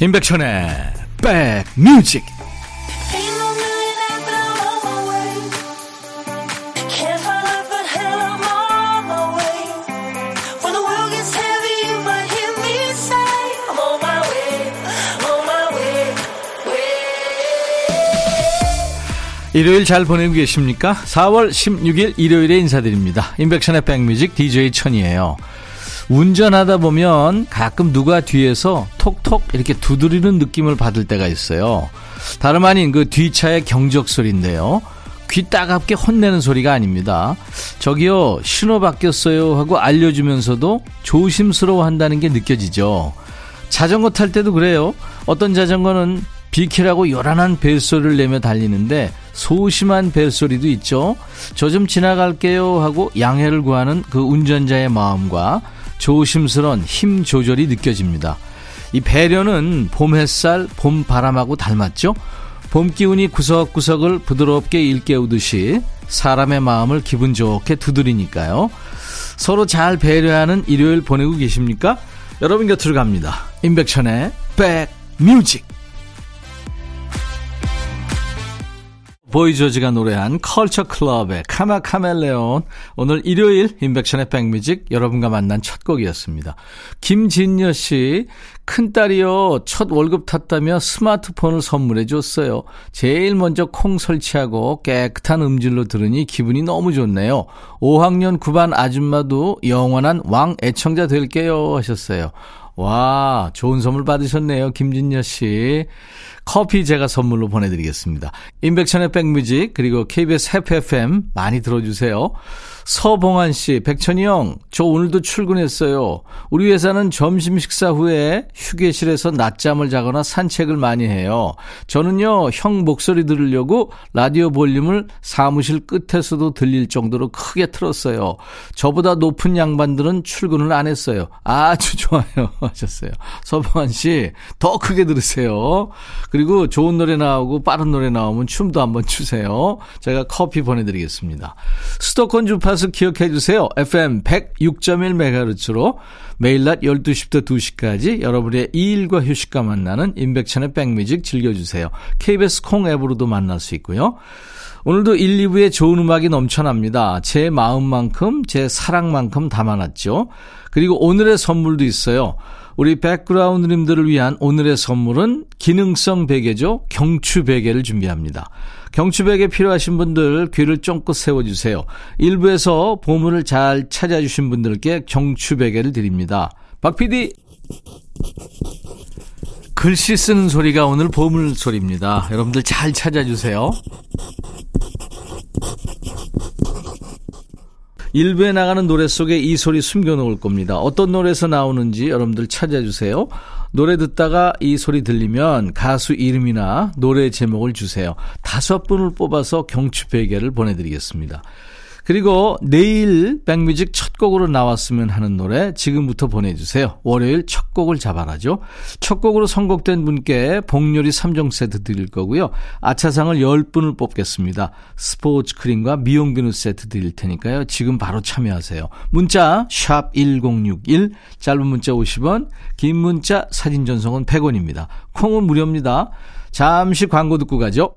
임백천의 백뮤직 일요일 잘 보내고 계십니까? 4월 16일 일요일에 인사드립니다. 임백천의 백뮤직 DJ 천이에요. 운전하다 보면 가끔 누가 뒤에서 톡톡 이렇게 두드리는 느낌을 받을 때가 있어요. 다름 아닌 그 뒷차의 경적 소리인데요. 귀 따갑게 혼내는 소리가 아닙니다. 저기요, 신호 바뀌었어요 하고 알려주면서도 조심스러워 한다는 게 느껴지죠. 자전거 탈 때도 그래요. 어떤 자전거는 비키라고 요란한 벨소리를 내며 달리는데 소심한 벨소리도 있죠. 저 좀 지나갈게요 하고 양해를 구하는 그 운전자의 마음과 조심스런 힘 조절이 느껴집니다. 이 배려는 봄 햇살, 봄 바람하고 닮았죠? 봄 기운이 구석구석을 부드럽게 일깨우듯이 사람의 마음을 기분 좋게 두드리니까요. 서로 잘 배려하는 일요일 보내고 계십니까? 여러분 곁으로 갑니다. 임백천의 백뮤직 보이조지가 노래한 컬처 클럽의 카마 카멜레온 오늘 일요일 인백션의 백뮤직 여러분과 만난 첫 곡이었습니다. 김진여 씨 큰딸이요 첫 월급 탔다며 스마트폰을 선물해 줬어요. 제일 먼저 콩 설치하고 깨끗한 음질로 들으니 기분이 너무 좋네요. 5학년 9반 아줌마도 영원한 왕 애청자 될게요 하셨어요. 와 좋은 선물 받으셨네요 김진여 씨. 커피 제가 선물로 보내드리겠습니다. 인백천의 백뮤직 그리고 KBS 해피 FM 많이 들어주세요. 서봉환 씨, 백천이 형, 저 오늘도 출근했어요. 우리 회사는 점심 식사 후에 휴게실에서 낮잠을 자거나 산책을 많이 해요. 저는요, 형 목소리 들으려고 라디오 볼륨을 사무실 끝에서도 들릴 정도로 크게 틀었어요. 저보다 높은 양반들은 출근을 안 했어요. 아주 좋아요. 하셨어요. 서봉환 씨, 더 크게 들으세요. 그리고 좋은 노래 나오고 빠른 노래 나오면 춤도 한번 추세요. 제가 커피 보내드리겠습니다. 수도권 주파수 기억해 주세요. FM 106.1MHz로 매일 낮 12시부터 2시까지 여러분의 일과 휴식과 만나는 인백천의 백뮤직 즐겨주세요. KBS 콩 앱으로도 만날 수 있고요. 오늘도 1, 2부에 좋은 음악이 넘쳐납니다. 제 마음만큼, 제 사랑만큼 담아놨죠. 그리고 오늘의 선물도 있어요. 우리 백그라운드님들을 위한 오늘의 선물은 기능성 베개죠. 경추 베개를 준비합니다. 경추백에 필요하신 분들 귀를 쫑긋 세워주세요. 일부에서 보물을 잘 찾아주신 분들께 경추 베개를 드립니다. 박 PD! 글씨 쓰는 소리가 오늘 보물 소리입니다. 여러분들 잘 찾아주세요. 일부에 나가는 노래 속에 이 소리 숨겨놓을 겁니다. 어떤 노래에서 나오는지 여러분들 찾아주세요. 노래 듣다가 이 소리 들리면 가수 이름이나 노래 제목을 주세요. 다섯 분을 뽑아서 경추 베개를 보내드리겠습니다. 그리고 내일 백뮤직 첫 곡으로 나왔으면 하는 노래 지금부터 보내주세요. 월요일 첫 곡을 잡아라죠. 첫 곡으로 선곡된 분께 복요리 3종 세트 드릴 거고요. 아차상을 10분을 뽑겠습니다. 스포츠 크림과 미용 비누 세트 드릴 테니까요. 지금 바로 참여하세요. 문자 1061, 짧은 문자 50원, 긴 문자 사진 전송은 100원입니다. 콩은 무료입니다. 잠시 광고 듣고 가죠.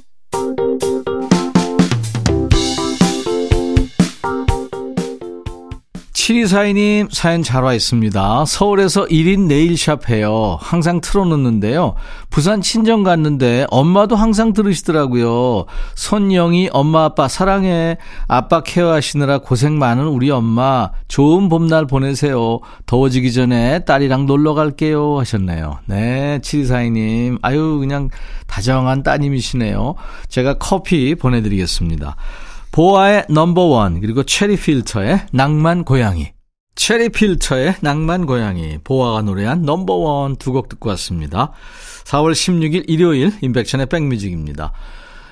7242님 사연 잘 와 있습니다. 서울에서 1인 네일샵 해요. 항상 틀어놓는데요. 부산 친정 갔는데 엄마도 항상 들으시더라고요. 손영이 엄마 아빠 사랑해. 아빠 케어하시느라 고생 많은 우리 엄마. 좋은 봄날 보내세요. 더워지기 전에 딸이랑 놀러 갈게요. 하셨네요. 네, 7242님. 아유, 그냥 다정한 따님이시네요. 제가 커피 보내드리겠습니다. 보아의 넘버원 그리고 체리 필터의 낭만 고양이 체리 필터의 낭만 고양이 보아가 노래한 넘버원 두 곡 듣고 왔습니다. 4월 16일 일요일 임백천의 백뮤직입니다.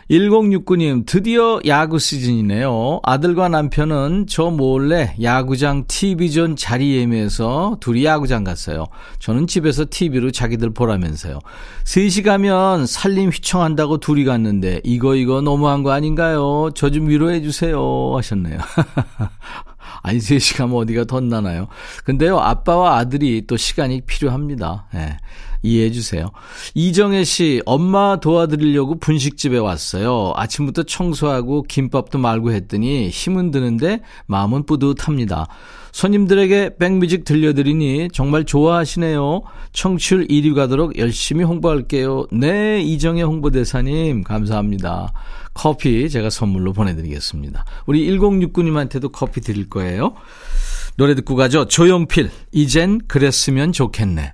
1069님, 드디어 야구 시즌이네요. 아들과 남편은 저 몰래 야구장 TV존 자리 예매해서 둘이 야구장 갔어요. 저는 집에서 TV로 자기들 보라면서요. 3시 가면 살림 휘청한다고 둘이 갔는데, 이거, 이거 너무한 거 아닌가요? 저 좀 위로해주세요. 하셨네요. 아니, 3시 가면 어디가 덧나나요? 근데요, 아빠와 아들이 또 시간이 필요합니다. 예. 네. 이해해 주세요. 이정혜 씨, 엄마 도와드리려고 분식집에 왔어요. 아침부터 청소하고 김밥도 말고 했더니 힘은 드는데 마음은 뿌듯합니다. 손님들에게 백뮤직 들려드리니 정말 좋아하시네요. 청취율 1위 가도록 열심히 홍보할게요. 네, 이정혜 홍보대사님, 감사합니다. 커피 제가 선물로 보내드리겠습니다. 우리 1069님한테도 커피 드릴 거예요. 노래 듣고 가죠. 조용필, 이젠 그랬으면 좋겠네.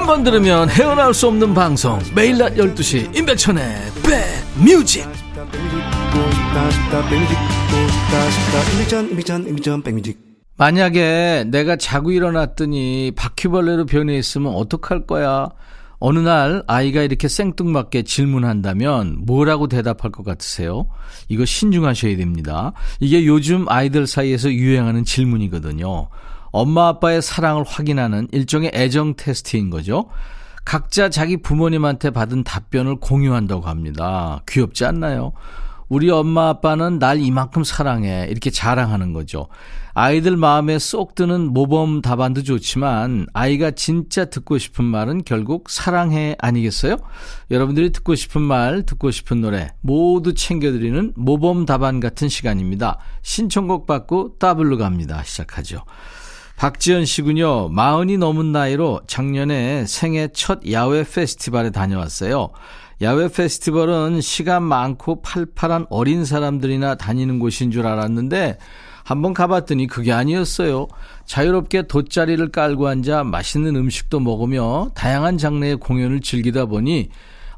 한 번 들으면 헤어나올 수 없는 방송 매일 낮 12시 임백천의 백뮤직 만약에 내가 자고 일어났더니 바퀴벌레로 변해 있으면 어떡할 거야? 어느 날 아이가 이렇게 생뚱맞게 질문한다면 뭐라고 대답할 것 같으세요? 이거 신중하셔야 됩니다. 이게 요즘 아이들 사이에서 유행하는 질문이거든요. 엄마 아빠의 사랑을 확인하는 일종의 애정 테스트인 거죠. 각자 자기 부모님한테 받은 답변을 공유한다고 합니다. 귀엽지 않나요? 우리 엄마 아빠는 날 이만큼 사랑해. 이렇게 자랑하는 거죠. 아이들 마음에 쏙 드는 모범 답안도 좋지만 아이가 진짜 듣고 싶은 말은 결국 사랑해 아니겠어요? 여러분들이 듣고 싶은 말, 듣고 싶은 노래 모두 챙겨드리는 모범 답안 같은 시간입니다. 신청곡 받고 따블로 갑니다. 시작하죠. 박지연 씨군요. 마흔이 넘은 나이로 작년에 생애 첫 야외 페스티벌에 다녀왔어요. 야외 페스티벌은 시간 많고 팔팔한 어린 사람들이나 다니는 곳인 줄 알았는데 한번 가봤더니 그게 아니었어요. 자유롭게 돗자리를 깔고 앉아 맛있는 음식도 먹으며 다양한 장르의 공연을 즐기다 보니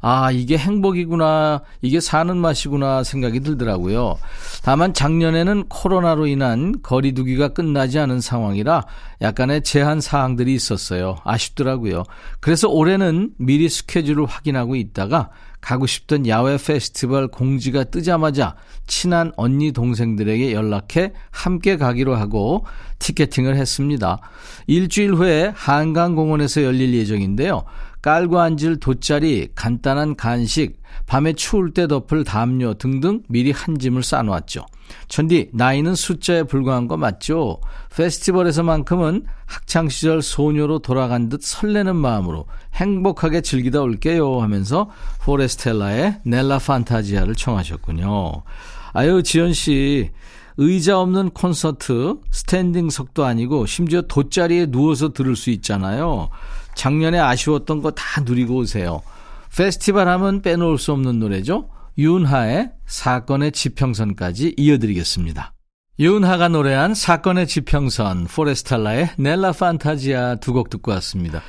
아, 이게 행복이구나, 이게 사는 맛이구나 생각이 들더라고요. 다만 작년에는 코로나로 인한 거리두기가 끝나지 않은 상황이라 약간의 제한 사항들이 있었어요. 아쉽더라고요. 그래서 올해는 미리 스케줄을 확인하고 있다가 가고 싶던 야외 페스티벌 공지가 뜨자마자 친한 언니 동생들에게 연락해 함께 가기로 하고 티켓팅을 했습니다. 일주일 후에 한강공원에서 열릴 예정인데요. 깔고 앉을 돗자리, 간단한 간식, 밤에 추울 때 덮을 담요 등등 미리 한 짐을 싸놓았죠. 천디, 나이는 숫자에 불과한 거 맞죠? 페스티벌에서만큼은 학창시절 소녀로 돌아간 듯 설레는 마음으로 행복하게 즐기다 올게요 하면서 포레스텔라의 넬라 판타지아를 청하셨군요. 아유, 지연씨. 의자 없는 콘서트, 스탠딩석도 아니고 심지어 돗자리에 누워서 들을 수 있잖아요. 작년에 아쉬웠던 거 다 누리고 오세요. 페스티벌 하면 빼놓을 수 없는 노래죠. 윤하의 사건의 지평선까지 이어드리겠습니다. 윤하가 노래한 사건의 지평선, 포레스탈라의 넬라 판타지아 두 곡 듣고 왔습니다.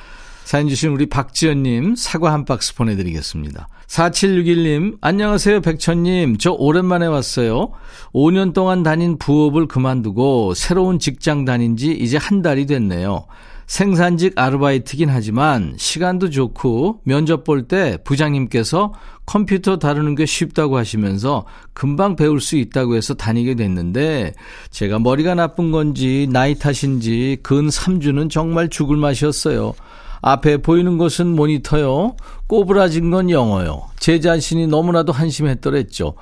사연 주신 우리 박지연님 사과 한 박스 보내드리겠습니다. 4761님, 안녕하세요, 백천님. 저 오랜만에 왔어요. 5년 동안 다닌 부업을 그만두고 새로운 직장 다닌 지 이제 한 달이 됐네요. 생산직 아르바이트긴 하지만 시간도 좋고 면접 볼 때 부장님께서 컴퓨터 다루는 게 쉽다고 하시면서 금방 배울 수 있다고 해서 다니게 됐는데 제가 머리가 나쁜 건지 나이 탓인지 근 3주는 정말 죽을 맛이었어요. 앞에 보이는 것은 모니터요. 꼬부라진 건 영어요. 제 자신이 너무나도 한심했더랬죠.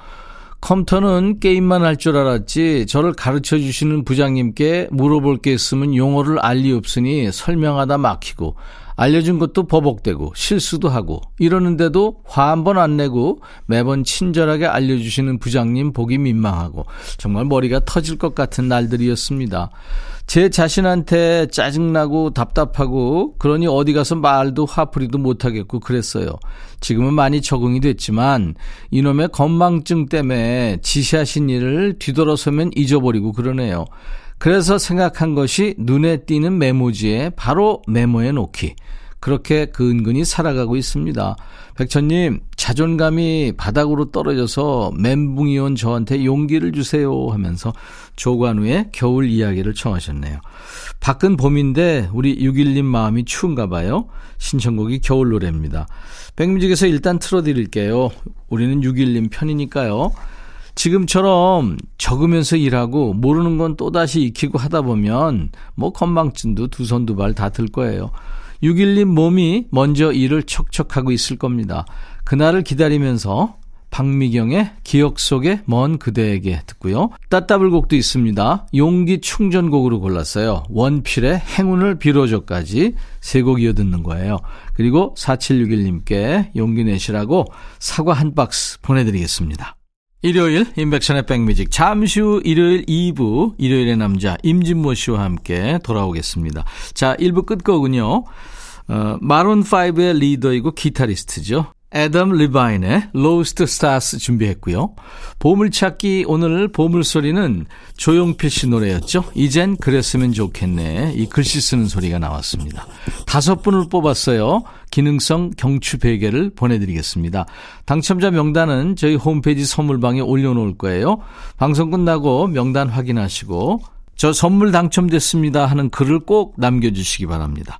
컴퓨터는 게임만 할 줄 알았지 저를 가르쳐 주시는 부장님께 물어볼 게 있으면 용어를 알 리 없으니 설명하다 막히고 알려준 것도 버벅대고 실수도 하고 이러는데도 화 한 번 안 내고 매번 친절하게 알려주시는 부장님 보기 민망하고 정말 머리가 터질 것 같은 날들이었습니다. 제 자신한테 짜증나고 답답하고 그러니 어디 가서 말도 화풀이도 못하겠고 그랬어요. 지금은 많이 적응이 됐지만 이놈의 건망증 때문에 지시하신 일을 뒤돌아서면 잊어버리고 그러네요. 그래서 생각한 것이 눈에 띄는 메모지에 바로 메모해 놓기. 그렇게 근근히 살아가고 있습니다. 백천님, 자존감이 바닥으로 떨어져서 멘붕이 온 저한테 용기를 주세요 하면서 조관우의 겨울 이야기를 청하셨네요. 밖은 봄인데 우리 6일님 마음이 추운가 봐요. 신청곡이 겨울 노래입니다. 백뮤직에서 일단 틀어드릴게요. 우리는 6일님 편이니까요. 지금처럼 적으면서 일하고 모르는 건 또다시 익히고 하다 보면 뭐 건망증도 두 손 두 발 다 들 거예요. 6일님 몸이 먼저 일을 척척하고 있을 겁니다. 그날을 기다리면서 박미경의 기억 속의 먼 그대에게 듣고요. 따따블곡도 있습니다. 용기 충전곡으로 골랐어요. 원필의 행운을 빌어줘까지 세 곡 이어 듣는 거예요. 그리고 4761님께 용기 내시라고 사과 한 박스 보내드리겠습니다. 일요일 인백션의 백뮤직 잠시 후 일요일 2부 일요일의 남자 임진모 씨와 함께 돌아오겠습니다. 자 1부 끝거군요. 어, 마론5의 리더이고 기타리스트죠. 애덤 리바인의 Lost Stars 준비했고요. 보물찾기 오늘 보물소리는 조용필 씨 노래였죠. 이젠 그랬으면 좋겠네. 이 글씨 쓰는 소리가 나왔습니다. 다섯 분을 뽑았어요. 기능성 경추 베개를 보내드리겠습니다. 당첨자 명단은 저희 홈페이지 선물방에 올려놓을 거예요. 방송 끝나고 명단 확인하시고 저 선물 당첨됐습니다 하는 글을 꼭 남겨주시기 바랍니다.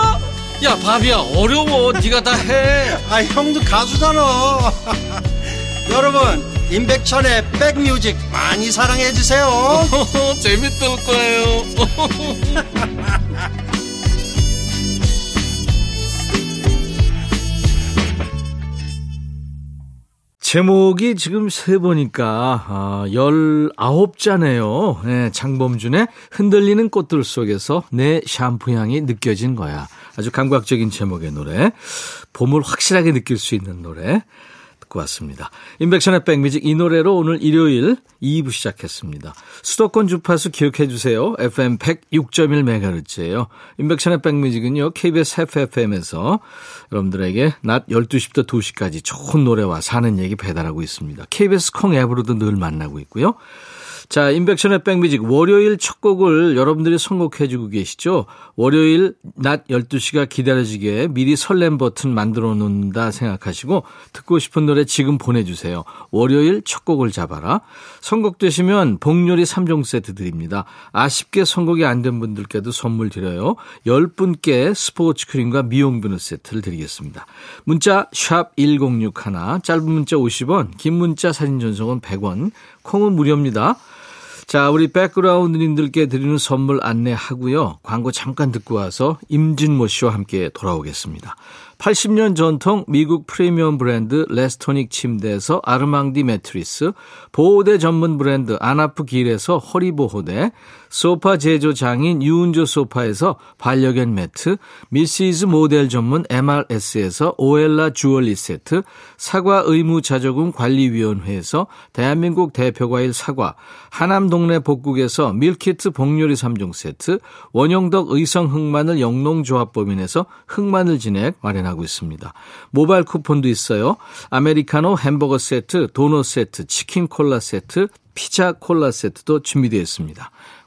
야 바비야. 어려워. 네가 다 해. 아 형도 가수잖아. 여러분 임백천의 백뮤직 많이 사랑해 주세요. 재밌을 거예요. 제목이 지금 세 보니까, 아, 19자네요. 네, 장범준의 흔들리는 꽃들 속에서 내 샴푸 향이 느껴진 거야. 아주 감각적인 제목의 노래. 봄을 확실하게 느낄 수 있는 노래. 듣고 왔습니다. 인백션의 백뮤직 이 노래로 오늘 일요일 2부 시작했습니다. 수도권 주파수 기억해 주세요. FM 106.1MHz예요. 인백션의 백뮤직은요. KBS FFM에서 여러분들에게 낮 12시부터 2시까지 좋은 노래와 사는 얘기 배달하고 있습니다. KBS 콩 앱으로도 늘 만나고 있고요. 자, 인백션의 백뮤직 월요일 첫 곡을 여러분들이 선곡해 주고 계시죠? 월요일 낮 12시가 기다려지게 미리 설렘 버튼 만들어 놓는다 생각하시고 듣고 싶은 노래 지금 보내주세요. 월요일 첫 곡을 잡아라. 선곡되시면 복요리 3종 세트 드립니다. 아쉽게 선곡이 안 된 분들께도 선물 드려요. 10분께 스포츠 크림과 미용 비누 세트를 드리겠습니다. 문자 1061, 짧은 문자 50원, 긴 문자 사진 전송은 100원, 콩은 무료입니다. 자, 우리 백그라운드님들께 드리는 선물 안내하고요. 광고 잠깐 듣고 와서 임진모 씨와 함께 돌아오겠습니다. 80년 전통 미국 프리미엄 브랜드 레스토닉 침대에서 아르망디 매트리스, 보호대 전문 브랜드 아나프 길에서 허리보호대, 소파 제조 장인 유운조 소파에서 반려견 매트, 미시즈 모델 전문 MRS에서 오엘라 주얼리 세트, 사과 의무 자조금 관리위원회에서 대한민국 대표과일 사과, 하남 동네 복국에서 밀키트 복요리 3종 세트, 원형덕 의성 흑마늘 영농조합법인에서 흑마늘 진액 마련하고 있습니다. 모바일 쿠폰도 있어요. 아메리카노 햄버거 세트, 도넛 세트, 치킨 콜라 세트, 피자 콜라 세트도 준비되어 있습니다.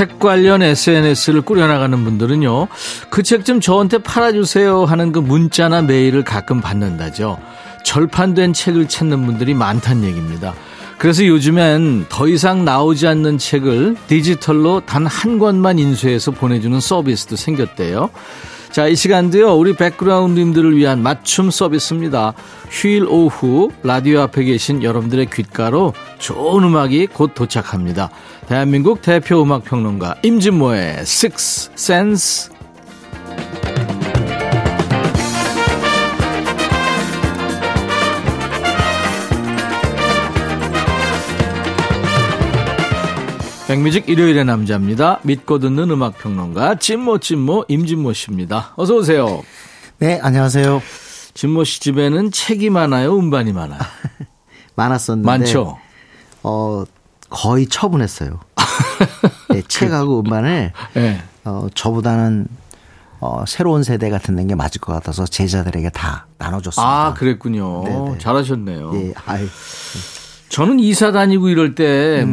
책 관련 SNS를 꾸려나가는 분들은요, 그 책 좀 저한테 팔아주세요 하는 그 문자나 메일을 가끔 받는다죠. 절판된 책을 찾는 분들이 많다는 얘기입니다. 그래서 요즘엔 더 이상 나오지 않는 책을 디지털로 단 한 권만 인쇄해서 보내주는 서비스도 생겼대요. 자, 이 시간도요, 우리 백그라운드님들을 위한 맞춤 서비스입니다. 휴일 오후 라디오 앞에 계신 여러분들의 귓가로 좋은 음악이 곧 도착합니다. 대한민국 대표 음악 평론가 임진모의 Six Sense. 백뮤직 일요일의 남자입니다. 믿고 듣는 음악 평론가 찐모 찐모 임진모 씨입니다. 어서 오세요. 네, 안녕하세요. 진모 씨 집에는 책이 많아요, 음반이 많아요. 많았었는데 많죠. 어 거의 처분했어요. 네, 책하고 음반을 네. 어 저보다는 어 새로운 세대 같은 게 맞을 것 같아서 제자들에게 다 나눠줬습니다. 아, 그랬군요. 네네. 잘하셨네요. 예, 아이, 저는 이사 다니고 이럴 때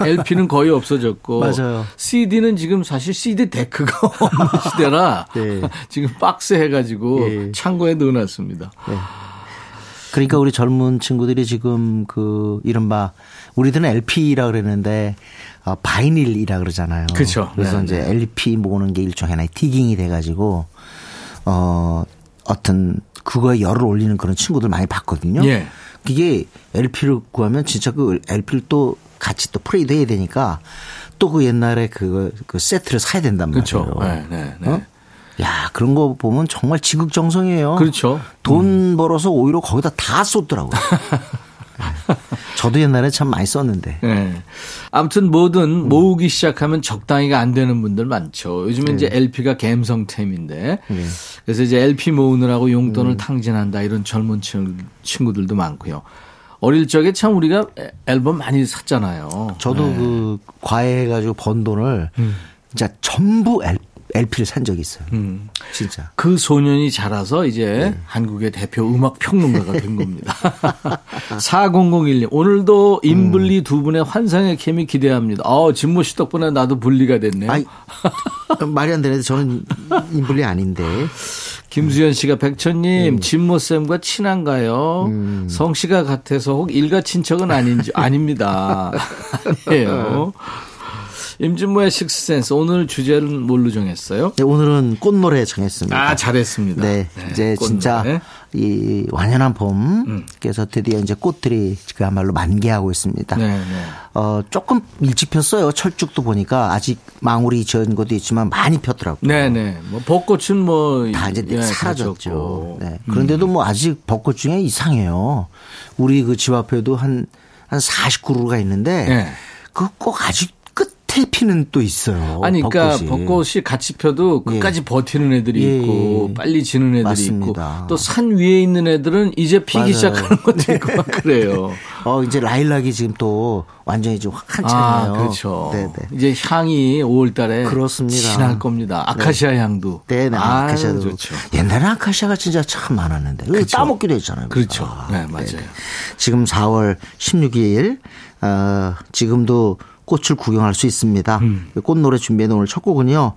LP는 거의 없어졌고 음. 맞아요. CD는 지금 사실 CD 데크가 없는 시대라 네. 지금 박스 해가지고 예. 창고에 넣어놨습니다. 그러니까 우리 젊은 친구들이 지금 그 이른바 우리들은 LP라 그랬는데 어, vinyl이라 그러잖아요. 그쵸. 그래서 네, 이제 네. LP 모으는 게 일종의 하나의 digging이 돼가지고 어 어떤 그거에 열을 올리는 그런 친구들 많이 봤거든요. 예. 그게 LP를 구하면 진짜 그 LP를 또 같이 또 play도 해야 되니까 또 그 옛날에 그거 그 세트를 사야 된단 그렇죠. 말이에요. 네, 네, 네. 어? 야 그런 거 보면 정말 지극정성이에요. 그렇죠. 돈 벌어서 오히려 거기다 다 쏟더라고요. 네. 저도 옛날에 참 많이 썼는데. 네. 아무튼 뭐든 모으기 시작하면 적당히가 안 되는 분들 많죠. 요즘에 이제 LP가 갬성템인데 그래서 이제 LP 모으느라고 용돈을 탕진한다 이런 젊은 친- 친구들도 많고요. 어릴 적에 참 우리가 애- 앨범 많이 샀잖아요. 저도 네. 그 과외해가지고 번 돈을 진짜 전부 LP 를 산 적이 있어요. 음. 진짜. 그 소년이 자라서 이제 한국의 대표 음악 평론가가 된 겁니다. 4001님, 오늘도 임블리 두 분의 환상의 케미 기대합니다. 어, 진모 씨 덕분에 나도 분리가 됐네요. 아이, 말이 안 되는데 저는 인물이 아닌데. 김수현 씨가 음. 백천님, 진모쌤과 친한가요? 성 씨가 같아서 혹 일가 친척은 아닌지, 아닙니다. 아니에요. 임진모의 식스센스, 오늘 주제는 뭘로 정했어요? 네, 오늘은 꽃노래 정했습니다. 아, 잘했습니다. 네, 이제 꽃노래. 음. 진짜 이 완연한 봄께서 드디어 이제 꽃들이 그야말로 만개하고 있습니다. 네, 네. 어, 조금 일찍 폈어요. 철쭉도 보니까 아직 망울이 지은 것도 있지만 많이 폈더라고요. 네네. 뭐 벚꽃은 뭐 다 이제 예, 사라졌죠. 네. 그런데도 뭐 아직 벚꽃 중에 이상해요. 우리 그 집 앞에도 한, 한 40그루가 있는데 네. 그꼭 아직 끝에 피는 또 있어요. 아니, 그러니까 벚꽃이. 벚꽃이 같이 펴도 끝까지 버티는 애들이 예, 있고 예. 빨리 지는 애들이 맞습니다. 있고 또 산 위에 있는 애들은 이제 피기 맞아요. 시작하는 것도 있고 막 그래요. 어, 이제 라일락이 지금 또 완전히 좀 한창이에요. 아, 그렇죠. 네네. 이제 향이 5월 달에 그렇습니다. 진할 겁니다. 아카시아 향도. 네 네. 아, 아카시아도. 좋죠. 옛날에 아카시아가 진짜 참 많았는데. 그렇죠. 따먹기도 했잖아요. 그렇죠. 아, 네, 맞아요. 네네. 지금 4월 16일, 어, 지금도 꽃을 구경할 수 있습니다. 음. 꽃노래 준비해 놓은 오늘 첫 곡은요.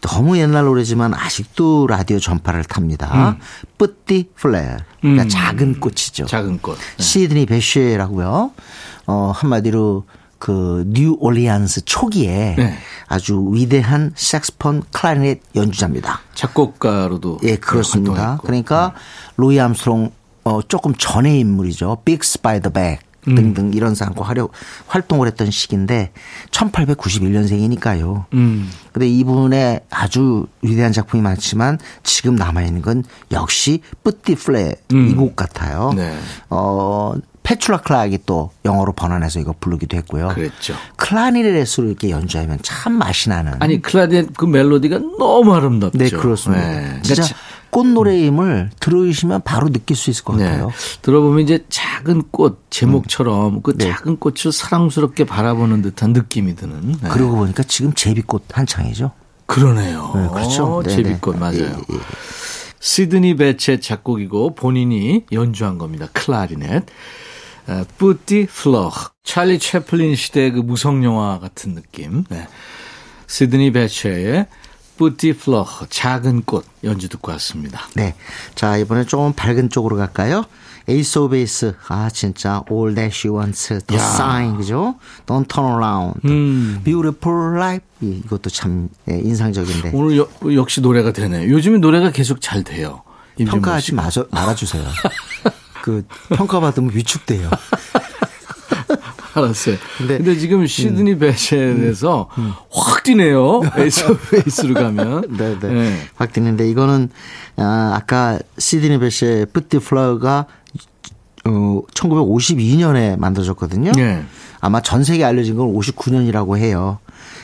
너무 옛날 노래지만 아직도 라디오 전파를 탑니다. Petite Fleur. 그러니까 음. 작은 꽃이죠. 작은 꽃. 네. 시드니 베쉐라고요. 어, 한마디로 그 뉴올리안스 초기에 네. 아주 위대한 색스폰 클라리넷 연주자입니다. 작곡가로도 예, 그렇습니다. 그러니까 루이 암스트롱 어 조금 전의 인물이죠. 빅스 바이더벡 음. 등등 이런 상과 활용 활동을 했던 시기인데 1891년생이니까요. 음. 근데 이분의 아주 위대한 작품이 많지만 지금 남아 있는 건 역시 Petite Fleur 음. 이곡 같아요. 네. 어 페툴라 클락이 또 영어로 번안해서 이거 부르기도 했고요. 그랬죠. 클라리넷으로 이렇게 연주하면 참 맛이 나는. 아니 클라리넷 그 멜로디가 너무 아름답죠. 네, 그렇습니다. 네. 진짜 그러니까 꽃노래임을 들으시면 바로 느낄 수 있을 것 네. 같아요. 들어보면 이제 작은 꽃 제목처럼 그 네. 작은 꽃을 사랑스럽게 바라보는 듯한 느낌이 드는. 네. 그러고 보니까 지금 제비꽃 한창이죠. 그러네요. 네, 그렇죠. 네네. 제비꽃 맞아요. 예, 예. 시드니 베체 작곡이고 본인이 연주한 겁니다. 클라리넷. 뿌띠 플러 찰리 채플린 시대의 그 무성 영화 같은 느낌. 네. 시드니 베쉐의 Petite Fleur 작은 꽃 연주 듣고 왔습니다. 네. 자, 이번에 좀 밝은 쪽으로 갈까요? 에이스 오브 베이스. 아, 진짜. All that she wants. The 야. sign. 그죠? Don't turn around. 음. Beautiful life. 이- 이것도 참 예, 인상적인데. 오늘 여- 역시 노래가 되네요. 요즘에 노래가 계속 잘 돼요. 평가하지. 마저, 말아주세요. 그, 평가받으면 위축돼요. 알았어요. 근데- 근데, 지금 시드니 베쉐에서 확 뛰네요. 에이스 오브 베이스로 가면. 네, 네. 네. 확 뛰는데 이거는 아, 아까 시드니 베쉐의 Petite Fleur가 어, 1952년에 만들어졌거든요. 네. 아마 전 세계에 알려진 건 59년이라고 해요.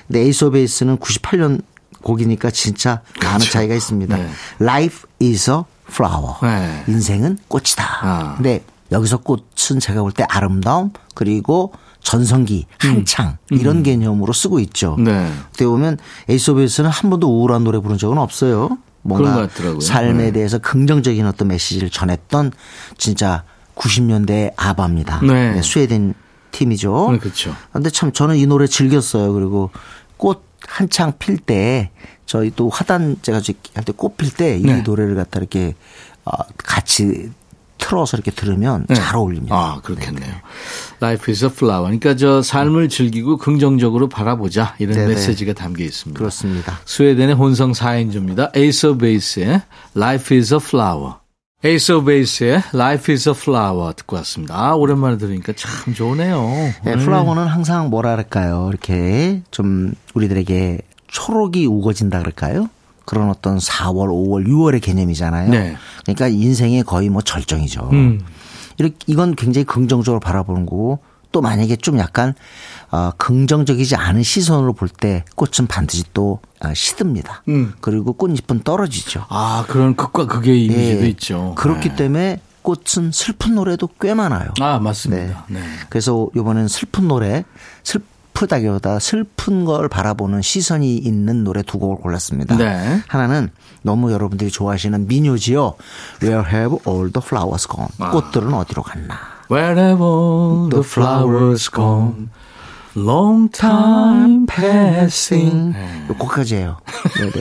근데 에이스 오브 베이스는 98년 곡이니까 진짜 많은 차이가 있습니다. 네. Life is a flower. 네. 인생은 꽃이다. 아. 근데 여기서 꽃은 제가 볼 때 아름다움 그리고 전성기, 한창 이런 개념으로 쓰고 있죠. 음. 네. 어떻게 보면 에이스 오브 베이스는 한 번도 우울한 노래 부른 적은 없어요. 뭔가. 삶에 네. 대해서 긍정적인 어떤 메시지를 전했던 진짜 90년대 아바입니다. 네. 네, 스웨덴 팀이죠. 네, 그렇죠. 근데 참 저는 이 노래 즐겼어요. 그리고 꽃 한창 필 때 저희 또 화단 제가 할 때 꽃 필 때이 네. 노래를 갖다 이렇게 어, 같이 틀어서 이렇게 들으면 네. 잘 어울립니다. 아, 그렇겠네요. Life is a flower. 그러니까 저 삶을 즐기고 긍정적으로 바라보자. 이런 네네. 메시지가 담겨 있습니다. 그렇습니다. 스웨덴의 혼성 4인조입니다. Ace of Base의 Life is a Flower. Ace of Base의 Life is a Flower 듣고 왔습니다. 아, 오랜만에 들으니까 참 좋으네요. 네, 음. 플라워는 항상 뭐랄까요. 이렇게 좀 우리들에게 초록이 우거진다 그럴까요? 그런 어떤 4월, 5월, 6월의 개념이잖아요. 네. 그러니까 인생의 거의 뭐 절정이죠. 음. 이렇게 이건 굉장히 긍정적으로 바라보는 거고 또 만약에 좀 약간 어, 긍정적이지 않은 시선으로 볼 때 꽃은 반드시 또 어, 시듭니다. 음. 그리고 꽃잎은 떨어지죠. 아, 그런 극과 극의 이미지도 예. 있죠. 그렇기 네. 때문에 꽃은 슬픈 노래도 꽤 많아요. 아, 맞습니다. 네. 그래서 이번엔 슬픈 노래, 슬 프다기보다 슬픈 걸 바라보는 시선이 있는 노래 두 곡을 골랐습니다. 네. 하나는 너무 여러분들이 좋아하시는 민요지요. Where have all the flowers gone? 아. 꽃들은 어디로 갔나? Where have all the flowers gone, long time passing. 네. 요거까지 해요. 네네.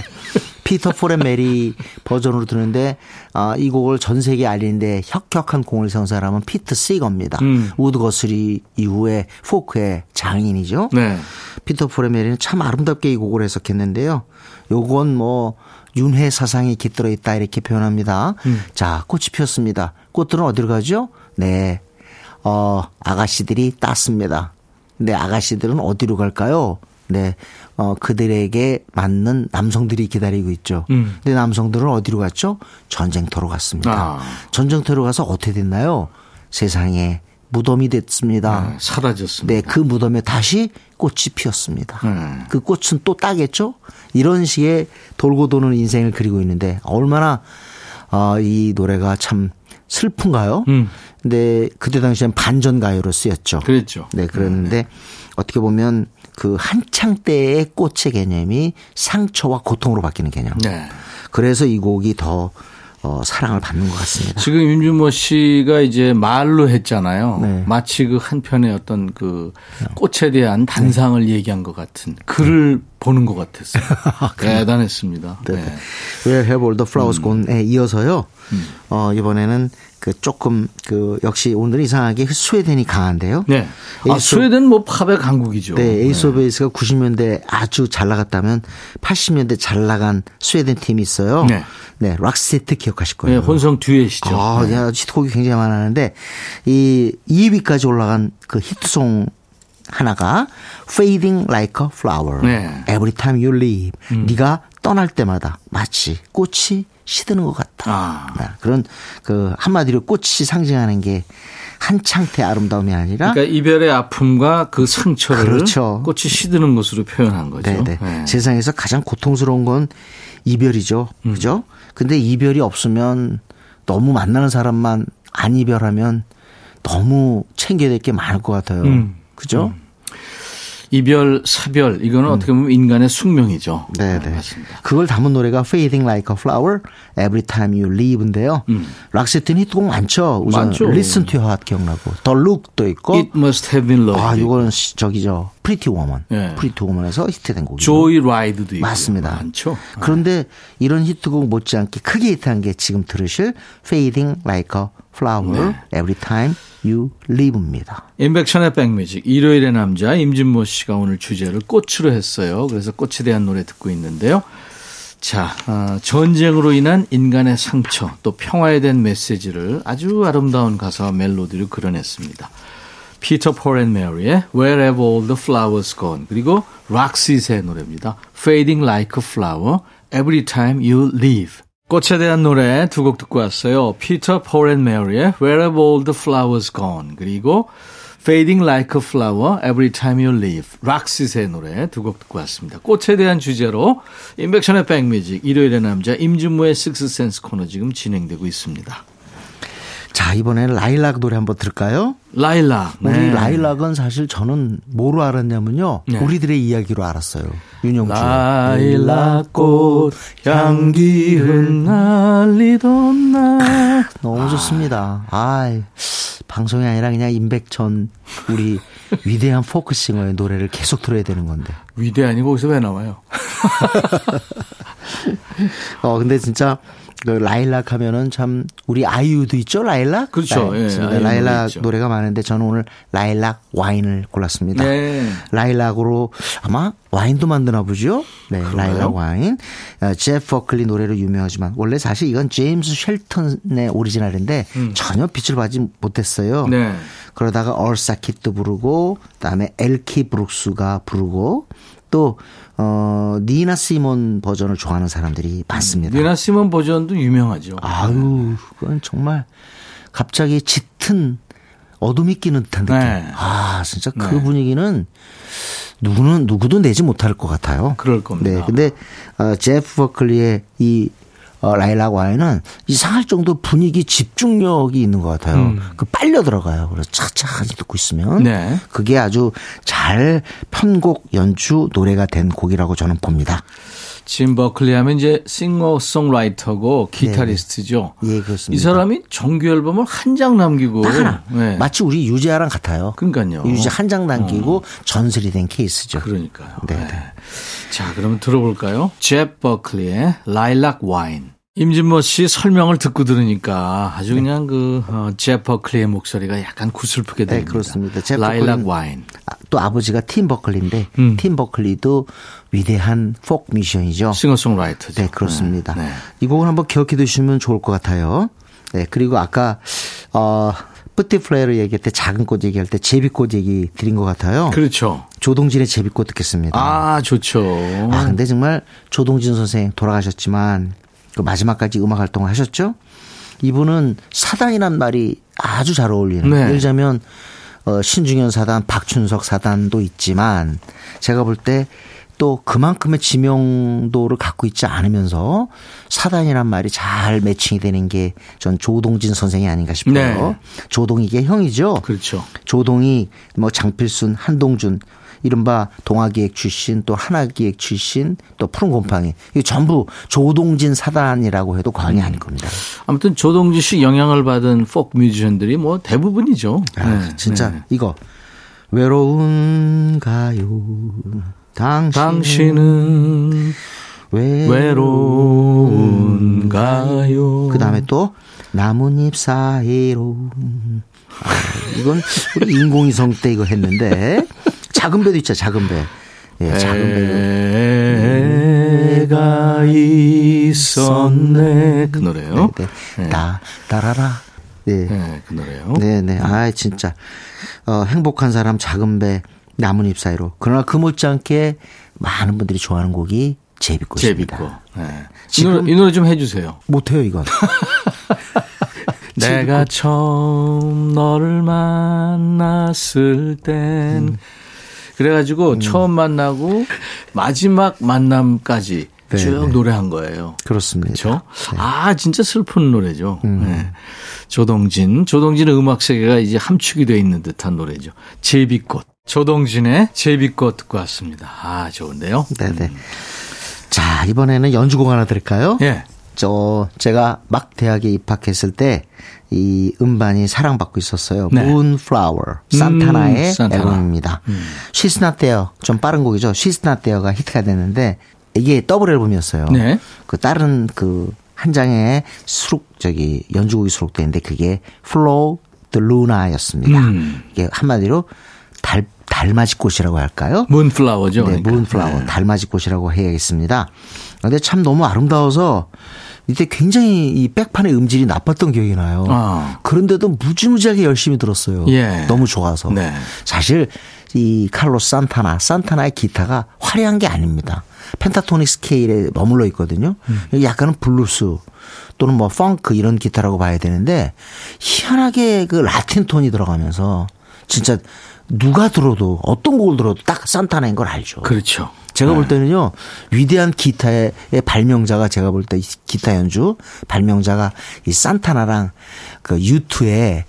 피터 폴앤 메리 버전으로 듣는데 아, 이 곡을 전 세계에 알리는데 혁혁한 공을 세운 사람은 피트 시거입니다. 음. 우디 거스리 이후에 포크의 장인이죠. 네. 피터 폴앤 메리는 참 아름답게 이 곡을 해석했는데요. 요건 뭐 윤회 사상이 깃들어 있다 이렇게 표현합니다. 음. 자, 꽃이 피었습니다. 꽃들은 어디로 가죠? 네. 어, 아가씨들이 땄습니다. 근데 아가씨들은 어디로 갈까요? 네. 어, 그들에게 맞는 남성들이 기다리고 있죠. 음. 근데 남성들은 어디로 갔죠? 전쟁터로 갔습니다. 아. 전쟁터로 가서 어떻게 됐나요? 세상에 무덤이 됐습니다. 네, 사라졌습니다. 네, 그 무덤에 다시 꽃이 피었습니다. 네. 그 꽃은 또 따겠죠? 이런 식의 돌고 도는 인생을 그리고 있는데 얼마나 어, 이 노래가 참 슬픈가요? 음. 근데 그때 당시엔 반전 가요로 쓰였죠. 그랬죠. 네, 그랬는데 어떻게 보면 그 한창 때의 꽃의 개념이 상처와 고통으로 바뀌는 개념. 네. 그래서 이 곡이 더 어, 사랑을 받는 것 같습니다. 지금 임진모 씨가 이제 말로 했잖아요. 네. 마치 그 한편의 어떤 그 꽃에 대한 단상을 얘기한 것 같은 글을 보는 것 같았어요. 대단했습니다. 네. 네. Where have all the flowers gone에 이어서요. 어, 이번에는 그 조금 그 역시 오늘 이상하게 스웨덴이 강한데요. 네. 아, 에이스- 스웨덴 뭐 팝의 강국이죠. 네, 에이스 오브 베이스가 90년대 아주 잘 나갔다면 80년대 잘 나간 스웨덴 팀이 있어요. 네. 네, 락세트 기억하실 네, 거예요. 혼성 듀엣이죠. 아, 네. 야, 히트곡이 굉장히 많았는데 이 2위까지 올라간 그 히트송 하나가 Fading Like a Flower. 네. 음. Every time you leave. 네가 떠날 때마다 마치 꽃이 시드는 것 같다. 아. 네, 그런 그 한마디로 꽃이 상징하는 게 한창태 아름다움이 아니라 그러니까 이별의 아픔과 그 상처를 그렇죠. 꽃이 시드는 것으로 표현한 거죠. 네네. 네. 세상에서 가장 고통스러운 건 이별이죠. 음. 그죠? 근데 이별이 없으면 너무 만나는 사람만 안 이별하면 너무 챙겨야 될 게 많을 것 같아요. 음. 그죠? 이별, 사별 이거는 어떻게 보면 인간의 숙명이죠. 음. 네네. 맞습니다. 그걸 담은 노래가 Fading Like a Flower, Every Time You Leave인데요. 락세트는 히트곡 많죠. 우선 음. 많죠. Listen to Your Heart 기억나고, The Look도 있고, It must have been love. 아, 이거는 시- 저기죠. Pretty Woman. 예. Pretty Woman에서 히트된 곡이죠. Joyride도 있고 맞습니다. 많죠. 그런데 이런 히트곡 못지않게 크게 히트한 게 지금 들으실 Fading Like a Flower Every Time You Leave입니다. 임백천의 백뮤직 일요일의 남자 임진모 씨가 오늘 주제를 꽃으로 했어요. 그래서 꽃에 대한 노래 듣고 있는데요. 자, 아, 전쟁으로 인한 인간의 상처 또 평화에 대한 메시지를 아주 아름다운 가사와 멜로디로 그려냈습니다. 피터 폴앤 메리의 Where Have All the Flowers Gone 그리고 락세트의 노래입니다. Fading Like a Flower Every Time You Leave 꽃에 대한 노래 두 곡 듣고 왔어요. 피터 폴앤 메리의 Where Have All the Flowers Gone 그리고 Fading Like a Flower Every Time You Leave 락세트의 노래 두 곡 듣고 왔습니다. 꽃에 대한 주제로 임백천의 백뮤직 일요일의 남자 임진모의 식스센스 코너 지금 진행되고 있습니다. 자, 이번에는 라일락 노래 한번 들을까요? 라일락 우리 네. 라일락은 사실 저는 뭐로 알았냐면요. 네. 우리들의 이야기로 알았어요. 윤영주. 라일락꽃 향기 흩날리던 날 너무 좋습니다. 아, 방송이 아니라 그냥 임백천 우리 위대한 포크싱어의 노래를 계속 들어야 되는 건데. 위대하니 거기서 왜 나와요? 어, 근데 진짜 그 라일락 하면은 참 우리 아이유도 있죠, 라일락? 그렇죠. 라일- 예, 라일락. 노래가 많은데 저는 오늘 라일락 와인을 골랐습니다. 네. 라일락으로 아마 와인도 만드나 보죠? 네, 라일락 와인. 어, 제프 버클리 노래로 유명하지만 원래 사실 이건 제임스 쉘턴의 오리지널인데 전혀 빛을 발하지 못했어요. 음. 네. 그러다가 어사 킷도 부르고 그다음에 엘키 브룩스가 부르고 또 어, 니나 시몬 버전을 좋아하는 사람들이 많습니다. 니나 시몬 버전도 유명하죠. 아유, 그건 정말 갑자기 짙은 어둠이 끼는 듯한 느낌. 네. 아, 진짜 그 분위기는 누구는 누구도 내지 못할 것 같아요. 그럴 겁니다. 네, 근데 어, 제프 버클리의 이 어, 라일락 와인은 이상할 정도 분위기 집중력이 있는 것 같아요. 그 빨려 들어가요. 그래서 차차하게 듣고 있으면 음. 네. 그게 아주 잘 편곡 연주 노래가 된 곡이라고 저는 봅니다. 짐 버클리 하면 이제 싱어송라이터고 기타리스트죠. 예, 그렇습니다. 이 사람이 정규 앨범을 한 장 남기고 딱 하나. 네. 마치 우리 유재하랑 같아요. 그러니까요. 유재하 한 장 남기고 전설이 된 케이스죠. 그러니까요. 네, 네. 네. 자, 그러면 들어볼까요? 제프 버클리의 라일락 와인. 임진모 씨 설명을 듣고 들으니까 아주 그냥 그, 어, 제프 버클리의 목소리가 약간 구슬프게 네, 됩니다. 그렇습니다. 제 라일락 와인. 아, 또 아버지가 팀 버클리인데 음. 팀 버클리도 위대한 포크 뮤지션이죠. 싱어송라이터죠. 네, 그렇습니다. 네, 네. 이 곡을 한번 기억해 두시면 좋을 것 같아요. 네, 그리고 아까 어 뿌티플레이를 얘기할 때 작은 꽃 얘기할 때 제비꽃 얘기 드린 것 같아요. 그렇죠. 조동진의 제비꽃 듣겠습니다. 아, 좋죠. 아, 근데 정말 조동진 선생 돌아가셨지만 그 마지막까지 음악 활동을 하셨죠? 이분은 사단이란 말이 아주 잘 어울리는. 네. 예를 들자면 어, 신중현 사단, 박춘석 사단도 있지만 제가 볼 때 또 그만큼의 지명도를 갖고 있지 않으면서 사단이란 말이 잘 매칭이 되는 게 전 조동진 선생이 아닌가 싶어요. 네. 조동이게 형이죠. 그렇죠. 조동이 뭐 장필순, 한동준 이른바 동아기획 출신 또 하나기획 출신 또 푸른 곰팡이 이 전부 조동진 사단이라고 해도 과언이 아닐 겁니다. 아무튼 조동진 씨 영향을 받은 포크 뮤지션들이 뭐 대부분이죠. 아, 네, 진짜 네. 이거 외로운가요? 당신 당신은 외로운가요? 그 다음에 또 나뭇잎 사이로 아, 이건 우리 인공위성 때 이거 했는데 작은 배도 있죠 작은 배. 예, 작은 배. 애가 있었네 그 노래요. 네, 네. 다 따라라. 네. 네, 그 노래요. 네, 네. 아, 진짜. 어, 행복한 사람 작은 배 나뭇잎 사이로. 그러나 그 못지않게 많은 분들이 좋아하는 곡이 제비꽃입니다. 제비꽃. 네. 이, 지금- 노래, 이 노래 좀 해주세요. 못해요, 이건. 내가 처음 너를 만났을 땐 음. 그래가지고 처음 만나고 마지막 만남까지 네, 쭉 네. 노래한 거예요. 그렇습니다. 그렇죠? 아 진짜 슬픈 노래죠. 네. 조동진, 조동진의 음악 세계가 이제 함축이 돼 있는 듯한 노래죠. 제비꽃. 조동진의 제비꽃 듣고 왔습니다. 아 좋은데요. 네네. 자, 이번에는 연주곡 하나 들을까요? 예. 저 제가 막 대학에 입학했을 때 이 음반이 사랑받고 있었어요. 네. Moonflower 산타나의 음, 산타나. 앨범입니다. She's Not There 좀 빠른 곡이죠. She's Not There가 히트가 됐는데 이게 더블 앨범이었어요. 네. 그 다른 그 한 장에 수록 저기 연주곡이 수록돼 있는데 그게 Flow the Luna였습니다. 음. 이게 한마디로 달 달맞이 꽃이라고 할까요? 문플라워죠. 네, 그러니까. 문플라워, 네. 달맞이 꽃이라고 해야겠습니다. 근데 참 너무 아름다워서 이때 굉장히 이 백판의 음질이 나빴던 기억이 나요. 아. 그런데도 무지무지하게 열심히 들었어요. 예. 너무 좋아서. 네. 사실 이 칼로스 산타나, 산타나의 기타가 화려한 게 아닙니다. pentatonic scale에 머물러 있거든요. 음. 약간은 블루스 또는 뭐 펑크 이런 기타라고 봐야 되는데 희한하게 그 라틴 톤이 들어가면서 진짜 누가 들어도 어떤 곡을 들어도 딱 산타나인 걸 알죠. 그렇죠. 제가 볼 네. 때는요 위대한 기타의 발명자가 제가 볼 때 기타 연주 발명자가 이 산타나랑 그 유투의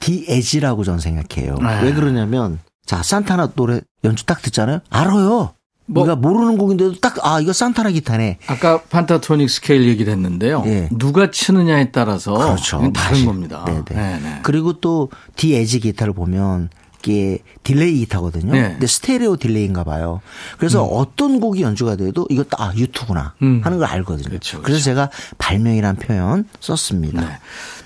디 에지라고 저는 생각해요. 네. 왜 그러냐면 자 산타나 노래 연주 딱 듣잖아요. 알아요. 뭐- 우리가 모르는 곡인데도 딱 아 이거 산타나 기타네. 아까 pentatonic scale 얘기를 했는데요. 예. 누가 치느냐에 따라서 그렇죠. 다른 맞아요. 겁니다. 네네. 네네. 그리고 또 디 에지 기타를 보면 이게 delay 기타거든요. 네. 근데 스테레오 delay인가 봐요. 그래서 어떤 곡이 연주가 돼도 이거 딱 아, 유투구나 음. 하는 걸 알거든요. 그렇죠, 그래서 제가 발명이란 표현 썼습니다. 네.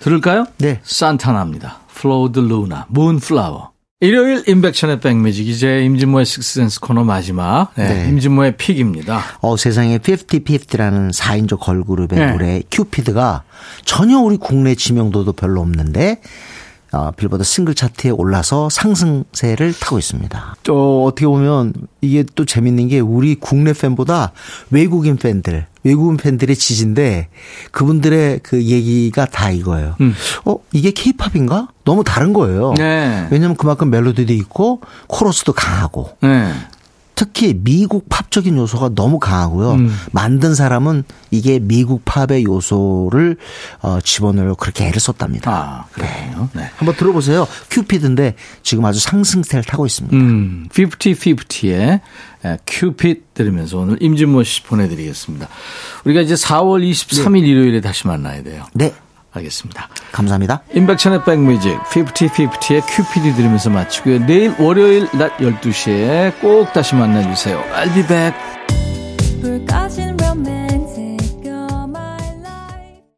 들을까요? 네. 산타나입니다. Flor de Luna, Moonflower. 일요일 임백천의 백뮤직 이제 임진모의 식스센스 코너 마지막 네, 네. 임진모의 pick입니다. 어, 세상에 50-50라는 4인조 걸그룹의 네. 노래 큐피드가 전혀 우리 국내 지명도도 별로 없는데 어, 빌보드 싱글 차트에 올라서 상승세를 타고 있습니다. 또 어떻게 보면 이게 또 재밌는 게 우리 국내 팬보다 외국인 팬들, 외국인 팬들의 지지인데 그분들의 그 얘기가 다 이거예요. 음. 어, 이게 케이팝인가? 너무 다른 거예요. 네. 왜냐면 그만큼 멜로디도 있고 코러스도 강하고 네. 특히 미국 팝적인 요소가 너무 강하고요. 음. 만든 사람은 이게 미국 팝의 요소를 어, 집어넣으려고 그렇게 애를 썼답니다. 아, 그래요. 네. 한번 들어보세요. 큐피드인데 지금 아주 상승세를 타고 있습니다. 음, 50-50의 큐핏 들으면서 오늘 임진모 씨 보내드리겠습니다. 우리가 이제 4월 23일 일요일에 다시 만나야 돼요. 네, 알겠습니다. 감사합니다. 임백천의 백뮤직 50-50의 큐피디 들으면서 마치고요. 내일 월요일 낮 12시에 꼭 다시 만나주세요. I'll be back.